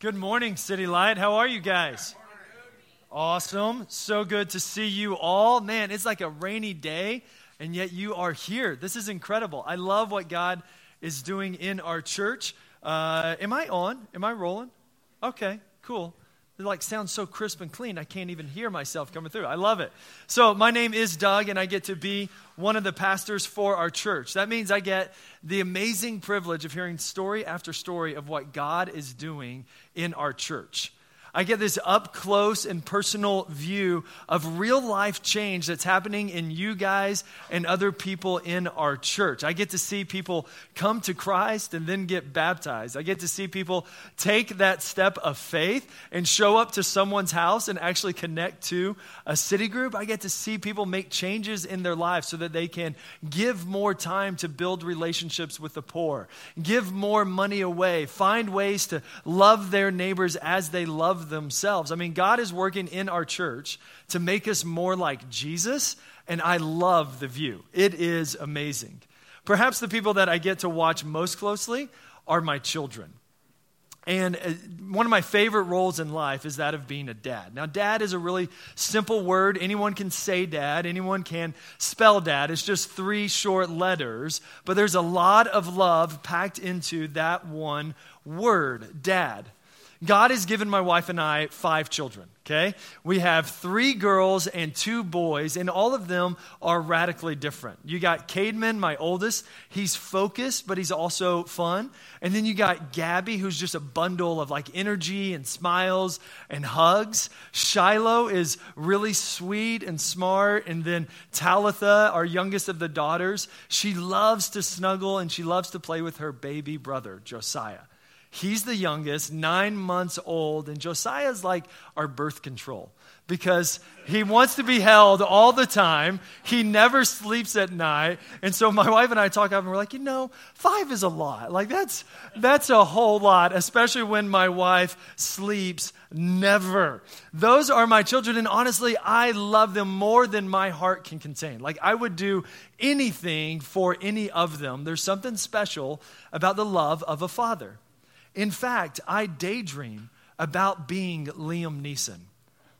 Good morning, City Light. How are you guys? Awesome. So good to see you all. Man, it's like a rainy day, and yet you are here. This is incredible. I love what God is doing in our church. Uh, am I on? Am I rolling? Okay, cool. It like sounds so crisp and clean. I can't even hear myself coming through. I love it. So my name is Doug, and I get to be one of the pastors for our church. That means I get the amazing privilege of hearing story after story of what God is doing in our church. I get this up close and personal view of real life change that's happening in you guys and other people in our church. I get to see people come to Christ and then get baptized. I get to see people take that step of faith and show up to someone's house and actually connect to a city group. I get to see people make changes in their lives so that they can give more time to build relationships with the poor, give more money away, find ways to love their neighbors as they love of themselves. I mean, God is working in our church to make us more like Jesus, and I love the view. It is amazing. Perhaps the people that I get to watch most closely are my children. And uh, one of my favorite roles in life is that of being a dad. Now, dad is a really simple word. Anyone can say dad, anyone can spell dad. It's just three short letters, but there's a lot of love packed into that one word, dad. God has given my wife and I five children, okay? We have three girls and two boys, and all of them are radically different. You got Cademan, my oldest. He's focused, but he's also fun. And then you got Gabby, who's just a bundle of like energy and smiles and hugs. Shiloh is really sweet and smart. And then Talitha, our youngest of the daughters, she loves to snuggle and she loves to play with her baby brother, Josiah. He's the youngest, nine months old, and Josiah's like our birth control because he wants to be held all the time. He never sleeps at night. And so my wife and I talk up and we're like, you know, five is a lot. Like that's that's a whole lot, especially when my wife sleeps never. Those are my children, and honestly, I love them more than my heart can contain. Like I would do anything for any of them. There's something special about the love of a father. In fact, I daydream about being Liam Neeson,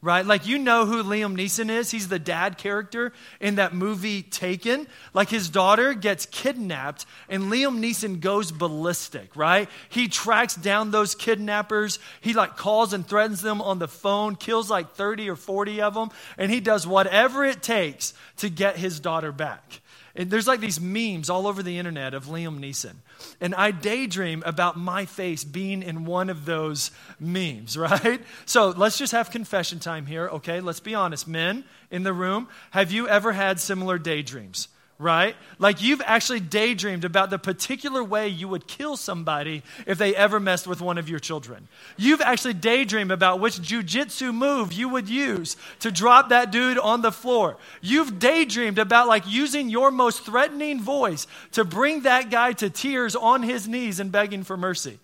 right? Like, you know who Liam Neeson is? He's the dad character in that movie Taken. Like, his daughter gets kidnapped, and Liam Neeson goes ballistic, right? He tracks down those kidnappers. He, like, calls and threatens them on the phone, kills like 30 or 40 of them, and he does whatever it takes to get his daughter back. And there's like these memes all over the internet of Liam Neeson. And I daydream about my face being in one of those memes, right? So let's just have confession time here, okay? Let's be honest. Men in the room, have you ever had similar daydreams? Right? Like you've actually daydreamed about the particular way you would kill somebody if they ever messed with one of your children. You've actually daydreamed about which jujitsu move you would use to drop that dude on the floor. You've daydreamed about like using your most threatening voice to bring that guy to tears on his knees and begging for mercy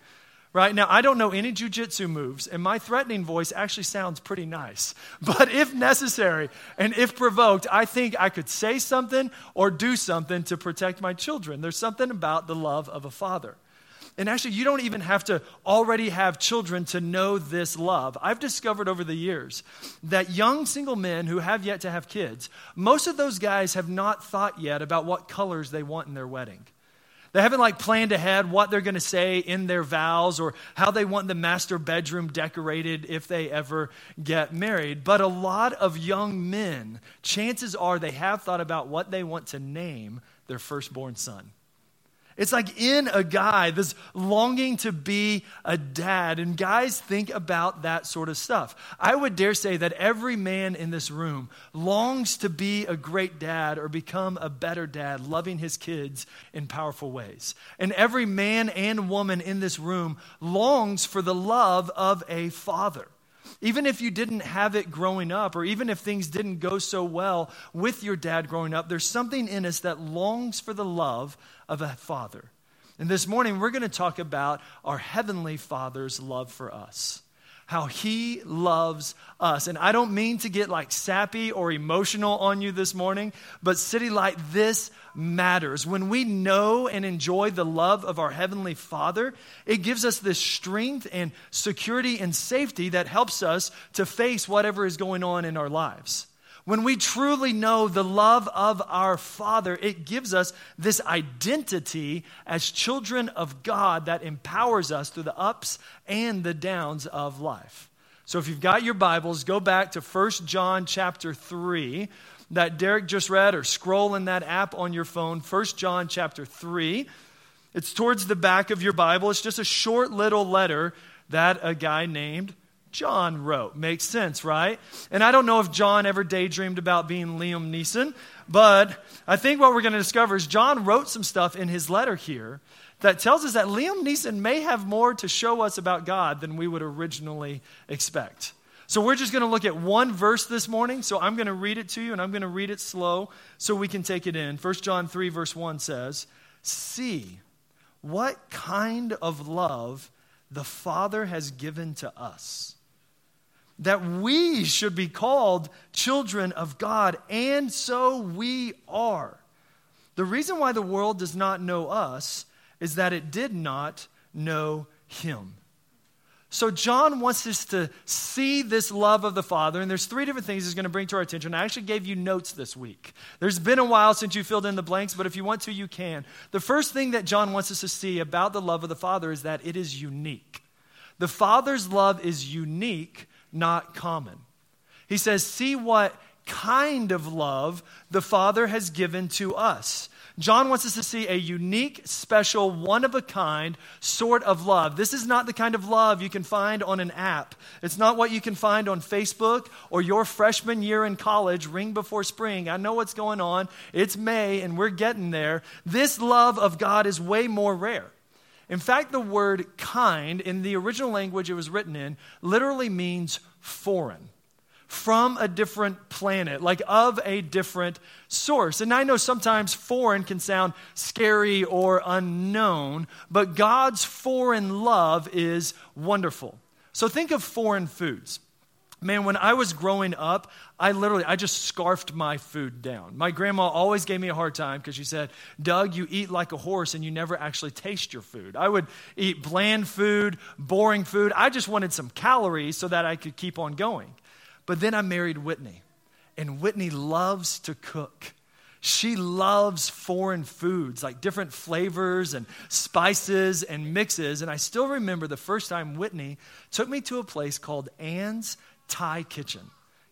right? Now, I don't know any jujitsu moves, and my threatening voice actually sounds pretty nice. But if necessary and if provoked, I think I could say something or do something to protect my children. There's something about the love of a father. And actually, you don't even have to already have children to know this love. I've discovered over the years that young single men who have yet to have kids, most of those guys have not thought yet about what colors they want in their wedding. They haven't like planned ahead what they're going to say in their vows or how they want the master bedroom decorated if they ever get married. But a lot of young men, chances are they have thought about what they want to name their firstborn son. It's like in a guy, this longing to be a dad. And guys think about that sort of stuff. I would dare say that every man in this room longs to be a great dad or become a better dad, loving his kids in powerful ways. And every man and woman in this room longs for the love of a father. Even if you didn't have it growing up, or even if things didn't go so well with your dad growing up, there's something in us that longs for the love of a father. And this morning, we're going to talk about our Heavenly Father's love for us. How he loves us. And I don't mean to get like sappy or emotional on you this morning, but City Light, this matters. When we know and enjoy the love of our Heavenly Father, it gives us this strength and security and safety that helps us to face whatever is going on in our lives. When we truly know the love of our Father, it gives us this identity as children of God that empowers us through the ups and the downs of life. So if you've got your Bibles, go back to 1 John chapter 3 that Derek just read or scroll in that app on your phone, 1 John chapter 3. It's towards the back of your Bible. It's just a short little letter that a guy named John wrote. Makes sense, right? And I don't know if John ever daydreamed about being Liam Neeson, but I think what we're going to discover is John wrote some stuff in his letter here that tells us that Liam Neeson may have more to show us about God than we would originally expect. So we're just going to look at one verse this morning. So I'm going to read it to you and I'm going to read it slow so we can take it in. 1 John 3 verse 1 says, "See what kind of love the Father has given to us." That we should be called children of God, and so we are. The reason why the world does not know us is that it did not know him. So, John wants us to see this love of the Father, and there's three different things he's going to bring to our attention. I actually gave you notes this week. There's been a while since you filled in the blanks, but if you want to, you can. The first thing that John wants us to see about the love of the Father is that it is unique. The Father's love is unique not common. He says, See what kind of love the Father has given to us. John wants us to see a unique, special, one of a kind sort of love. This is not the kind of love you can find on an app. It's not what you can find on Facebook or your freshman year in college, ring before spring. I know what's going on. It's May and we're getting there. This love of God is way more rare. In fact, the word kind, in the original language it was written in, literally means foreign, from a different planet, like of a different source. And I know sometimes foreign can sound scary or unknown, but God's foreign love is wonderful. So think of foreign foods. Man, when I was growing up, I literally, I just scarfed my food down. My grandma always gave me a hard time because she said, Doug, you eat like a horse and you never actually taste your food. I would eat bland food, boring food. I just wanted some calories so that I could keep on going. But then I married Whitney, and Whitney loves to cook. She loves foreign foods, like different flavors and spices and mixes. And I still remember the first time Whitney took me to a place called Ann's Thai kitchen.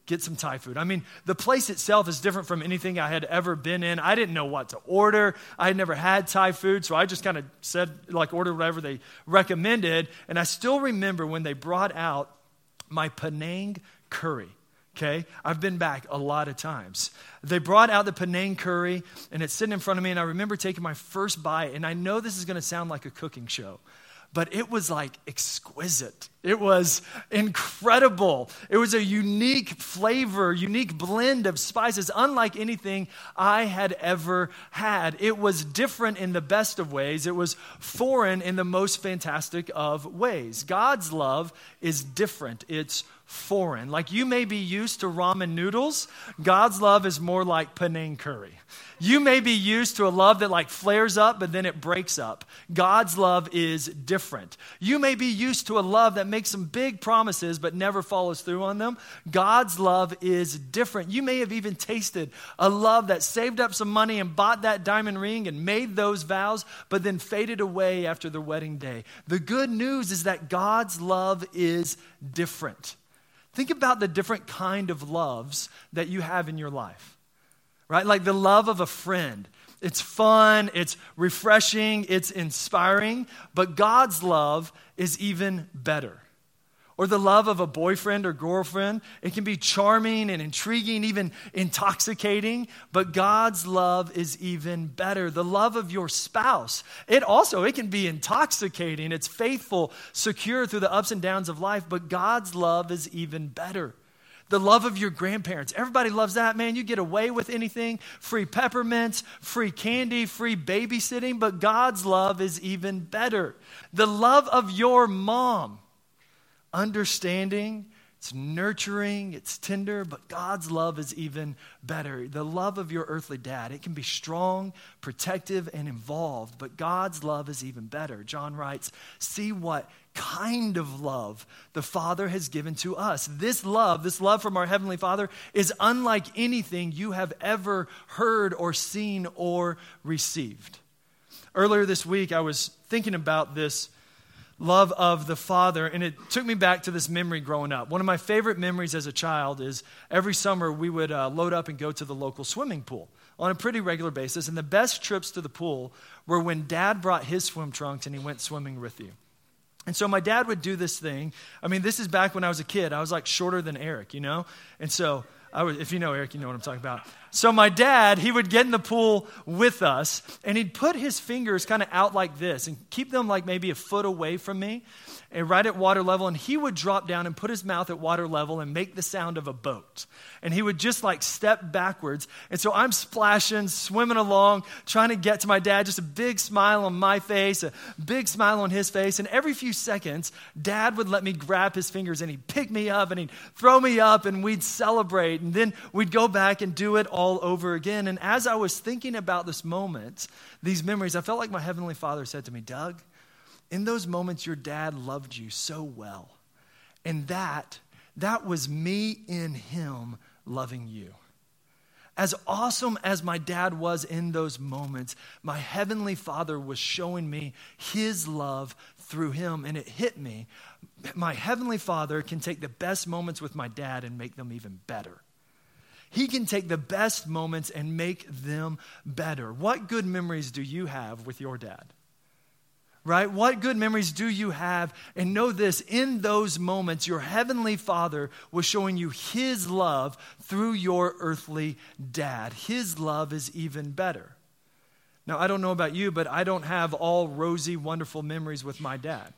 Get some Thai food. I mean, the place itself is different from anything I had ever been in. I didn't know what to order. I had never had Thai food, so I just kind of said, like, order whatever they recommended. And I still remember when they brought out my Penang curry. Okay, I've been back a lot of times. They brought out the Penang curry, and it's sitting in front of me. And I remember taking my first bite, and I know this is going to sound like a cooking show, but it was like exquisite. It was incredible. It was a unique flavor, unique blend of spices, unlike anything I had ever had. It was different in the best of ways, it was foreign in the most fantastic of ways. God's love is different, it's foreign. Like you may be used to ramen noodles, God's love is more like Penang curry. You may be used to a love that like flares up but then it breaks up. God's love is different. You may be used to a love that makes some big promises but never follows through on them. God's love is different. You may have even tasted a love that saved up some money and bought that diamond ring and made those vows but then faded away after the wedding day. The good news is that God's love is different. Think about the different kind of loves that you have in your life, right? Like the love of a friend. It's fun, it's refreshing, it's inspiring, but God's love is even better or the love of a boyfriend or girlfriend. It can be charming and intriguing, even intoxicating, but God's love is even better. The love of your spouse, it also it can be intoxicating. It's faithful, secure through the ups and downs of life, but God's love is even better. The love of your grandparents. Everybody loves that, man. You get away with anything free peppermints, free candy, free babysitting, but God's love is even better. The love of your mom understanding, it's nurturing, it's tender, but God's love is even better. The love of your earthly dad, it can be strong, protective, and involved, but God's love is even better. John writes, See what kind of love the Father has given to us. This love, this love from our Heavenly Father, is unlike anything you have ever heard or seen or received. Earlier this week, I was thinking about this love of the Father. And it took me back to this memory growing up. One of my favorite memories as a child is every summer we would uh, load up and go to the local swimming pool on a pretty regular basis. And the best trips to the pool were when dad brought his swim trunks and he went swimming with you. And so my dad would do this thing. I mean, this is back when I was a kid. I was like shorter than Eric, you know? And so was, if you know Eric, you know what I'm talking about. So my dad, he would get in the pool with us, and he'd put his fingers kind of out like this and keep them like maybe a foot away from me right at water level, and he would drop down and put his mouth at water level and make the sound of a boat. And he would just like step backwards. And so I'm splashing, swimming along, trying to get to my dad, just a big smile on my face, a big smile on his face. And every few seconds, dad would let me grab his fingers and he'd pick me up and he'd throw me up and we'd celebrate. And then we'd go back and do it all over again. And as I was thinking about this moment, these memories, I felt like my Heavenly Father said to me, Doug, in those moments, your dad loved you so well. And that, that was me in him loving you. As awesome as my dad was in those moments, my heavenly father was showing me his love through him, and it hit me. My heavenly father can take the best moments with my dad and make them even better. He can take the best moments and make them better. What good memories do you have with your dad? Right? What good memories do you have? And know this in those moments, your heavenly Father was showing you His love through your earthly dad. His love is even better. Now, I don't know about you, but I don't have all rosy, wonderful memories with my dad.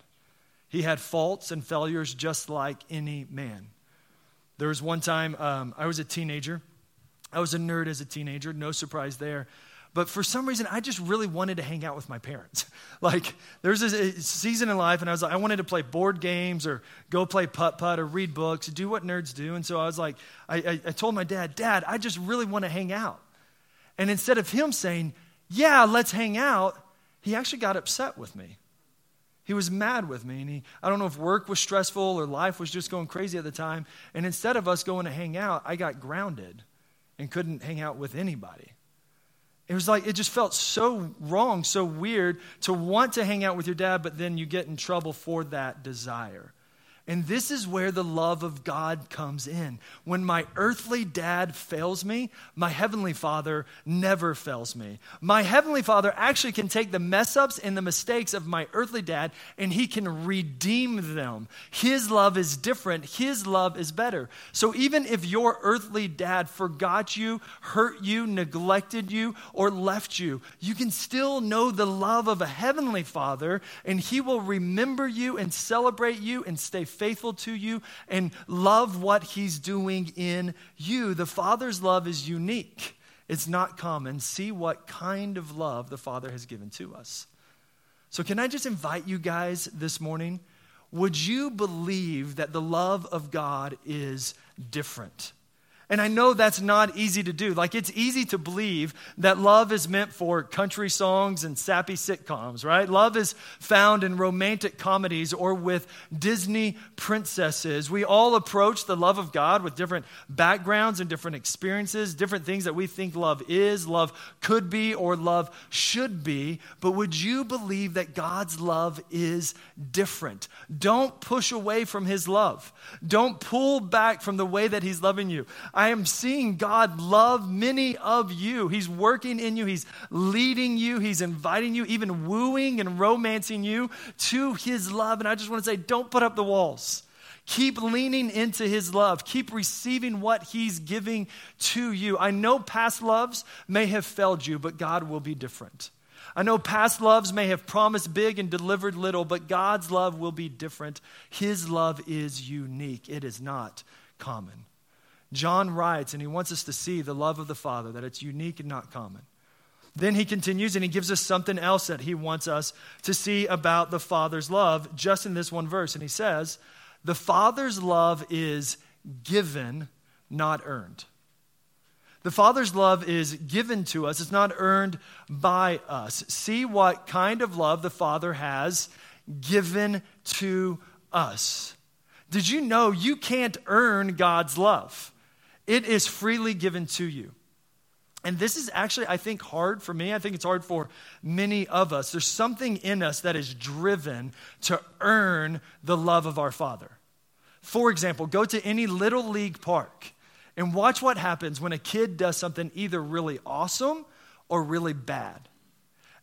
He had faults and failures just like any man. There was one time um, I was a teenager. I was a nerd as a teenager, no surprise there. But for some reason, I just really wanted to hang out with my parents. like, there's a uh, season in life, and I was like, I wanted to play board games or go play putt putt or read books, do what nerds do. And so I was like, I, I, I told my dad, Dad, I just really want to hang out. And instead of him saying, Yeah, let's hang out, he actually got upset with me. He was mad with me. And he, I don't know if work was stressful or life was just going crazy at the time. And instead of us going to hang out, I got grounded and couldn't hang out with anybody. It was like, it just felt so wrong, so weird to want to hang out with your dad, but then you get in trouble for that desire. And this is where the love of God comes in. When my earthly dad fails me, my heavenly father never fails me. My heavenly father actually can take the mess ups and the mistakes of my earthly dad and he can redeem them. His love is different, his love is better. So even if your earthly dad forgot you, hurt you, neglected you, or left you, you can still know the love of a heavenly father and he will remember you and celebrate you and stay faithful to you and love what he's doing in you. The Father's love is unique, it's not common. See what kind of love the Father has given to us. So, can I just invite you guys this morning? Would you believe that the love of God is different? And I know that's not easy to do. Like, it's easy to believe that love is meant for country songs and sappy sitcoms, right? Love is found in romantic comedies or with Disney princesses. We all approach the love of God with different backgrounds and different experiences, different things that we think love is, love could be, or love should be. But would you believe that God's love is different? Don't push away from His love, don't pull back from the way that He's loving you. I am seeing God love many of you. He's working in you, He's leading you, He's inviting you, even wooing and romancing you to His love. And I just want to say, don't put up the walls. Keep leaning into his love. Keep receiving what he's giving to you. I know past loves may have failed you, but God will be different. I know past loves may have promised big and delivered little, but God's love will be different. His love is unique, it is not common. John writes, and he wants us to see the love of the Father, that it's unique and not common. Then he continues and he gives us something else that he wants us to see about the Father's love just in this one verse. And he says, The Father's love is given, not earned. The Father's love is given to us, it's not earned by us. See what kind of love the Father has given to us. Did you know you can't earn God's love? It is freely given to you. And this is actually, I think, hard for me. I think it's hard for many of us. There's something in us that is driven to earn the love of our Father. For example, go to any little league park and watch what happens when a kid does something either really awesome or really bad.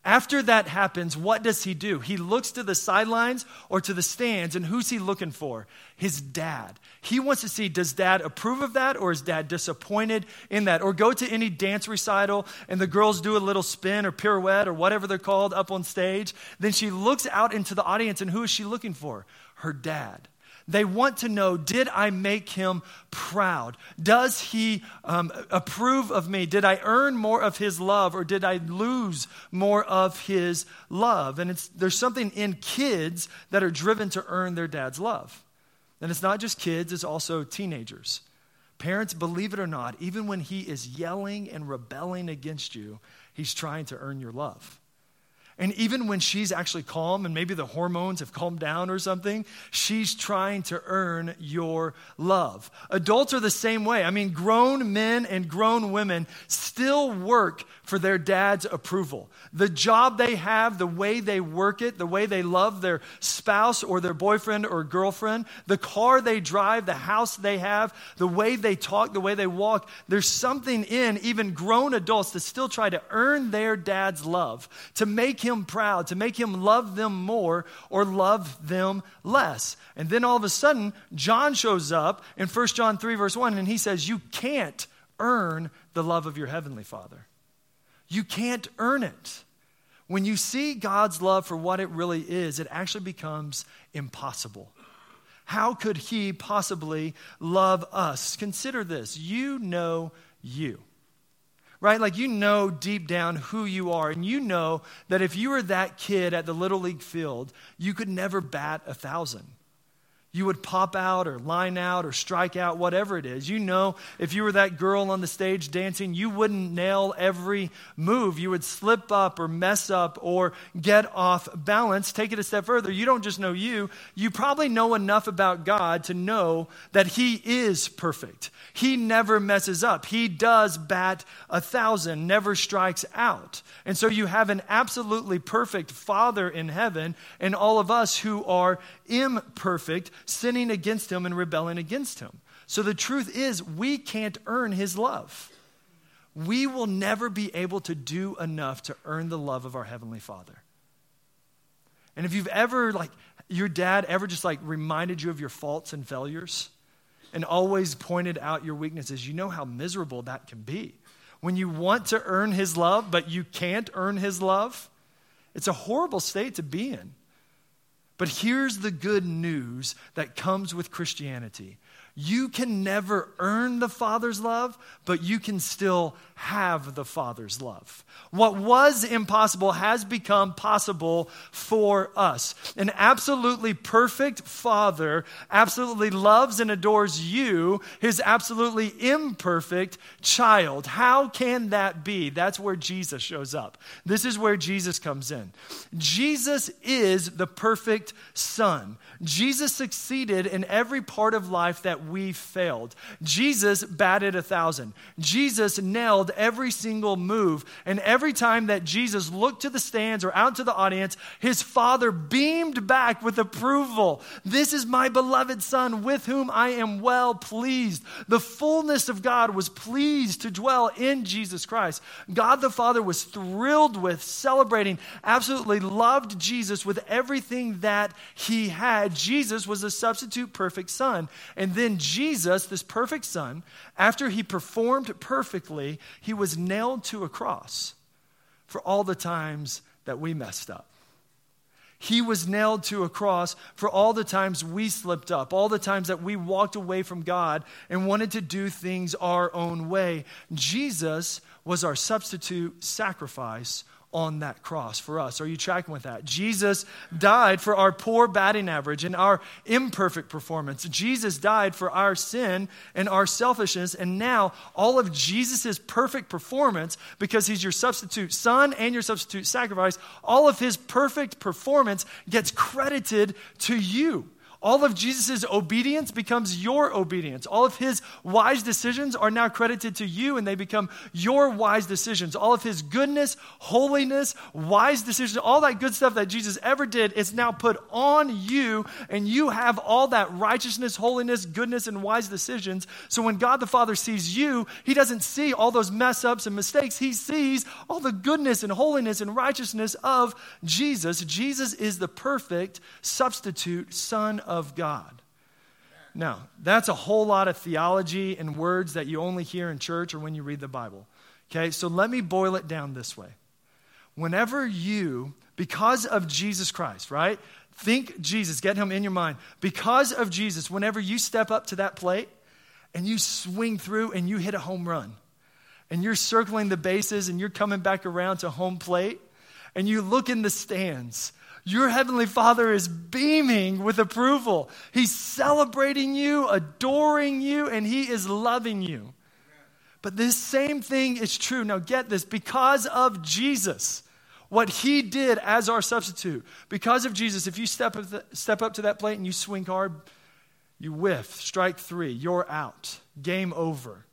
After that happens, what does he do? He looks to the sidelines or to the stands, and who's he looking for? His dad. He wants to see does dad approve of that or is dad disappointed in that? Or go to any dance recital and the girls do a little spin or pirouette or whatever they're called up on stage. Then she looks out into the audience, and who is she looking for? Her dad. They want to know Did I make him proud? Does he um, approve of me? Did I earn more of his love or did I lose more of his love? And there's something in kids that are driven to earn their dad's love. And it's not just kids, it's also teenagers. Parents, believe it or not, even when he is yelling and rebelling against you, he's trying to earn your love. And even when she's actually calm and maybe the hormones have calmed down or something, she's trying to earn your love. Adults are the same way. I mean, grown men and grown women still work for their dad's approval. The job they have, the way they work it, the way they love their spouse or their boyfriend or girlfriend, the car they drive, the house they have, the way they talk, the way they walk, there's something in even grown adults that still try to earn their dad's love, to make him proud, to make him love them more or love them less. And then all of a sudden, John shows up in 1 John 3, verse 1, and he says, You can't earn the love of your heavenly Father. You can't earn it. When you see God's love for what it really is, it actually becomes impossible. How could He possibly love us? Consider this you know you. Right? Like you know deep down who you are, and you know that if you were that kid at the Little League field, you could never bat a thousand you would pop out or line out or strike out, whatever it is. You know, if you were that girl on the stage dancing, you wouldn't nail every move. You would slip up or mess up or get off balance. Take it a step further. You don't just know you, you probably know enough about God to know that He is perfect. He never messes up. He does bat a thousand, never strikes out. And so you have an absolutely perfect Father in heaven, and all of us who are imperfect, sinning against him and rebelling against him. So the truth is, we can't earn his love. We will never be able to do enough to earn the love of our Heavenly Father. And if you've ever, like, your dad ever just like reminded you of your faults and failures and always pointed out your weaknesses, you know how miserable that can be. When you want to earn his love, but you can't earn his love, it's a horrible state to be in. But here's the good news that comes with Christianity you can never earn the Father's love, but you can still have the Father's love. What was impossible has become possible for us. An absolutely perfect Father absolutely loves and adores you, his absolutely imperfect child. How can that be? That's where Jesus shows up. This is where Jesus comes in. Jesus is the perfect Son. Jesus succeeded in every part of life that we failed. Jesus batted a thousand. Jesus nailed every single move. And every time that Jesus looked to the stands or out to the audience, his father beamed back with approval. This is my beloved son with whom I am well pleased. The fullness of God was pleased to dwell in Jesus Christ. God the Father was thrilled with, celebrating, absolutely loved Jesus with everything that he had. Jesus was a substitute perfect son. And then Jesus, this perfect son, after he performed perfectly, he was nailed to a cross for all the times that we messed up. He was nailed to a cross for all the times we slipped up, all the times that we walked away from God and wanted to do things our own way. Jesus was our substitute sacrifice on that cross for us. Are you tracking with that? Jesus died for our poor batting average and our imperfect performance. Jesus died for our sin and our selfishness. And now, all of Jesus' perfect performance, because he's your substitute son and your substitute sacrifice, all of his perfect performance gets credited to you. All of Jesus' obedience becomes your obedience. All of his wise decisions are now credited to you and they become your wise decisions. All of his goodness, holiness, wise decisions, all that good stuff that Jesus ever did is now put on you and you have all that righteousness, holiness, goodness, and wise decisions. So when God the Father sees you, he doesn't see all those mess ups and mistakes. He sees all the goodness and holiness and righteousness of Jesus. Jesus is the perfect substitute Son of God. Now, that's a whole lot of theology and words that you only hear in church or when you read the Bible. Okay, so let me boil it down this way. Whenever you, because of Jesus Christ, right? Think Jesus, get him in your mind. Because of Jesus, whenever you step up to that plate and you swing through and you hit a home run, and you're circling the bases and you're coming back around to home plate, and you look in the stands your heavenly Father is beaming with approval. He's celebrating you, adoring you, and He is loving you. But this same thing is true. Now, get this because of Jesus, what He did as our substitute, because of Jesus, if you step up, the, step up to that plate and you swing hard, you whiff, strike three, you're out, game over.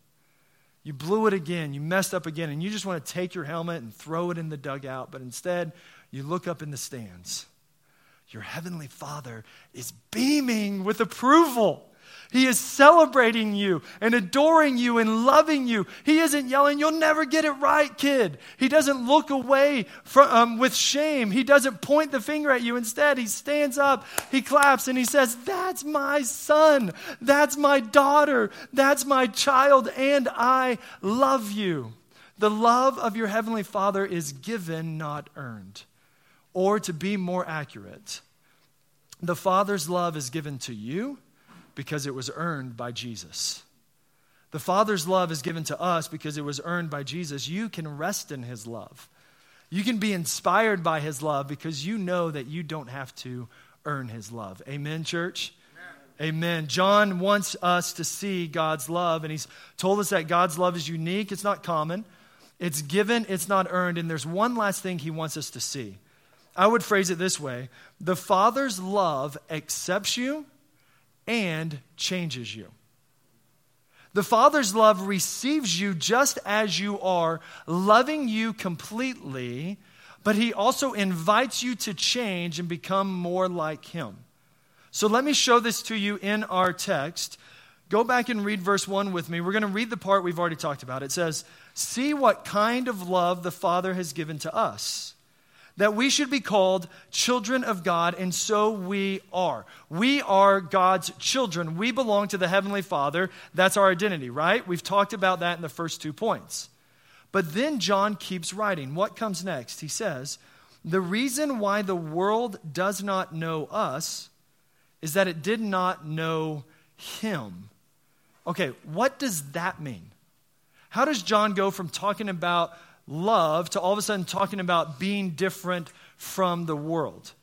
You blew it again, you messed up again, and you just want to take your helmet and throw it in the dugout, but instead, you look up in the stands. Your heavenly Father is beaming with approval. He is celebrating you and adoring you and loving you. He isn't yelling, You'll never get it right, kid. He doesn't look away from, um, with shame. He doesn't point the finger at you. Instead, he stands up, he claps, and he says, That's my son. That's my daughter. That's my child, and I love you. The love of your heavenly Father is given, not earned. Or to be more accurate, the Father's love is given to you because it was earned by Jesus. The Father's love is given to us because it was earned by Jesus. You can rest in His love. You can be inspired by His love because you know that you don't have to earn His love. Amen, church? Amen. Amen. John wants us to see God's love, and he's told us that God's love is unique, it's not common, it's given, it's not earned, and there's one last thing he wants us to see. I would phrase it this way The Father's love accepts you and changes you. The Father's love receives you just as you are, loving you completely, but He also invites you to change and become more like Him. So let me show this to you in our text. Go back and read verse 1 with me. We're going to read the part we've already talked about. It says, See what kind of love the Father has given to us that we should be called children of God, and so we are. We are God's children. We belong to the Heavenly Father. That's our identity, right? We've talked about that in the first two points. But then John keeps writing. What comes next? He says, The reason why the world does not know us is that it did not know him. Okay, what does that mean? How does John go from talking about love to all of a sudden talking about being different from the world.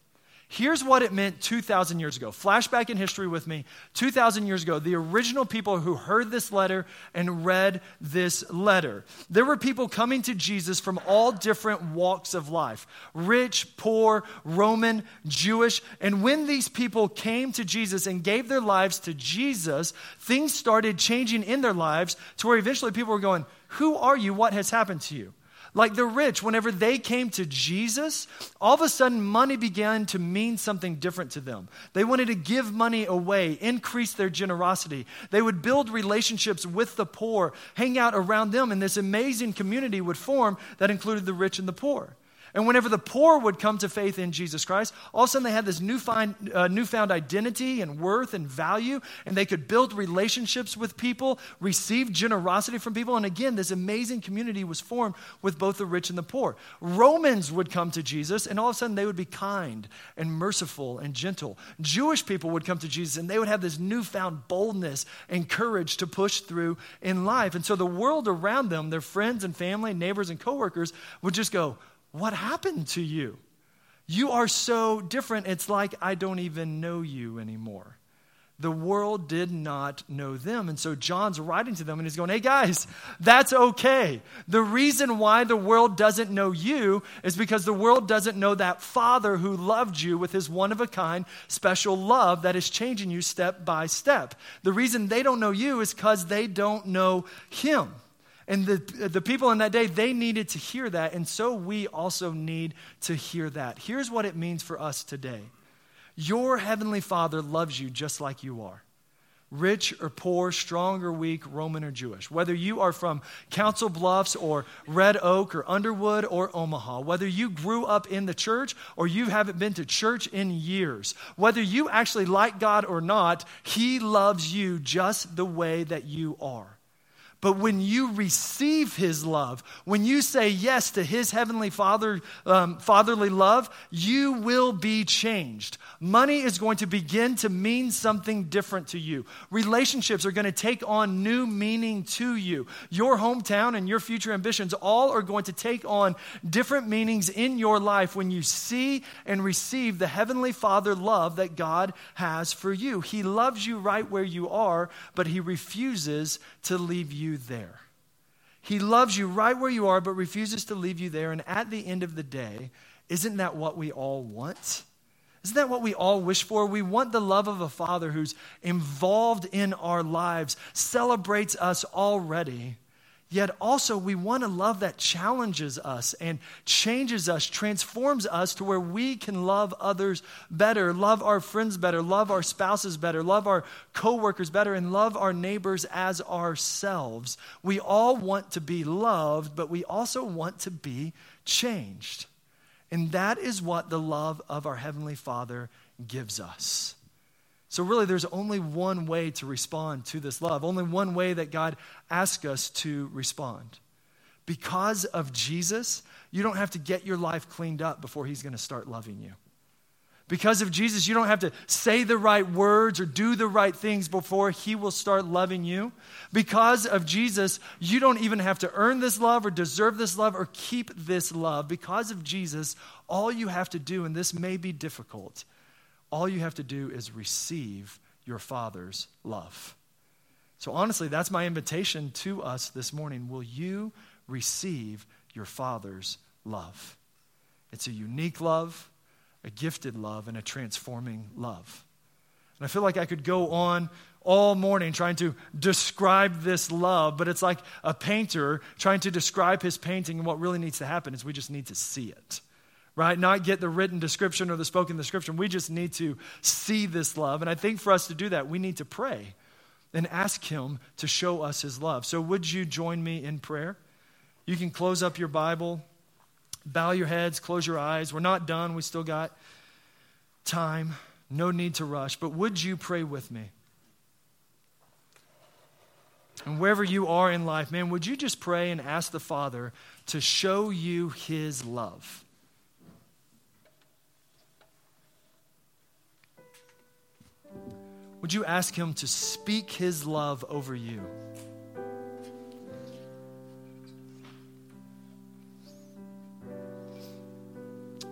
Here's what it meant 2,000 years ago. Flashback in history with me. 2,000 years ago, the original people who heard this letter and read this letter. There were people coming to Jesus from all different walks of life rich, poor, Roman, Jewish. And when these people came to Jesus and gave their lives to Jesus, things started changing in their lives to where eventually people were going, Who are you? What has happened to you? Like the rich, whenever they came to Jesus, all of a sudden money began to mean something different to them. They wanted to give money away, increase their generosity. They would build relationships with the poor, hang out around them, and this amazing community would form that included the rich and the poor. And whenever the poor would come to faith in Jesus Christ, all of a sudden they had this newfound, uh, newfound identity and worth and value, and they could build relationships with people, receive generosity from people. And again, this amazing community was formed with both the rich and the poor. Romans would come to Jesus, and all of a sudden they would be kind and merciful and gentle. Jewish people would come to Jesus, and they would have this newfound boldness and courage to push through in life. And so the world around them, their friends and family, neighbors and coworkers, would just go, What happened to you? You are so different, it's like I don't even know you anymore. The world did not know them. And so John's writing to them and he's going, hey guys, that's okay. The reason why the world doesn't know you is because the world doesn't know that Father who loved you with his one of a kind special love that is changing you step by step. The reason they don't know you is because they don't know him. And the, the people in that day, they needed to hear that. And so we also need to hear that. Here's what it means for us today Your heavenly Father loves you just like you are rich or poor, strong or weak, Roman or Jewish. Whether you are from Council Bluffs or Red Oak or Underwood or Omaha, whether you grew up in the church or you haven't been to church in years, whether you actually like God or not, He loves you just the way that you are. But when you receive his love, when you say yes to his heavenly father, um, fatherly love, you will be changed. Money is going to begin to mean something different to you. Relationships are going to take on new meaning to you. Your hometown and your future ambitions all are going to take on different meanings in your life when you see and receive the heavenly father love that God has for you. He loves you right where you are, but he refuses to leave you there. He loves you right where you are, but refuses to leave you there. And at the end of the day, isn't that what we all want? Isn't that what we all wish for? We want the love of a father who's involved in our lives, celebrates us already, Yet also, we want a love that challenges us and changes us, transforms us to where we can love others better, love our friends better, love our spouses better, love our coworkers better, and love our neighbors as ourselves. We all want to be loved, but we also want to be changed. And that is what the love of our Heavenly Father gives us. So, really, there's only one way to respond to this love, only one way that God asks us to respond. Because of Jesus, you don't have to get your life cleaned up before He's going to start loving you. Because of Jesus, you don't have to say the right words or do the right things before He will start loving you. Because of Jesus, you don't even have to earn this love or deserve this love or keep this love. Because of Jesus, all you have to do, and this may be difficult, all you have to do is receive your Father's love. So, honestly, that's my invitation to us this morning. Will you receive your Father's love? It's a unique love, a gifted love, and a transforming love. And I feel like I could go on all morning trying to describe this love, but it's like a painter trying to describe his painting, and what really needs to happen is we just need to see it right? Not get the written description or the spoken description. We just need to see this love. And I think for us to do that, we need to pray and ask Him to show us His love. So, would you join me in prayer? You can close up your Bible, bow your heads, close your eyes. We're not done, we still got time. No need to rush. But would you pray with me? And wherever you are in life, man, would you just pray and ask the Father to show you His love? Would you ask Him to speak His love over you?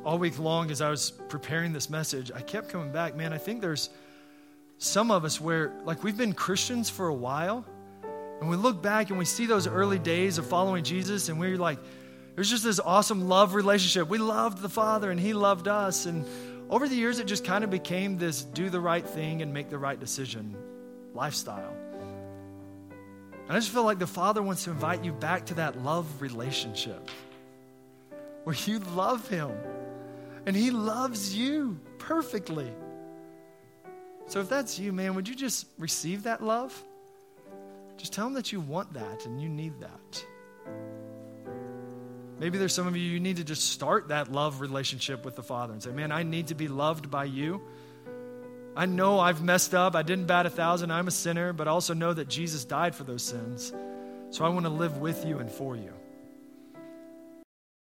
All week long, as I was preparing this message, I kept coming back. Man, I think there's some of us where, like, we've been Christians for a while, and we look back and we see those early days of following Jesus, and we're like, there's just this awesome love relationship. We loved the Father, and He loved us, and over the years, it just kind of became this do the right thing and make the right decision lifestyle. And I just feel like the Father wants to invite you back to that love relationship where you love Him and He loves you perfectly. So if that's you, man, would you just receive that love? Just tell Him that you want that and you need that. Maybe there's some of you, you need to just start that love relationship with the Father and say, Man, I need to be loved by you. I know I've messed up. I didn't bat a thousand. I'm a sinner, but I also know that Jesus died for those sins. So I want to live with you and for you.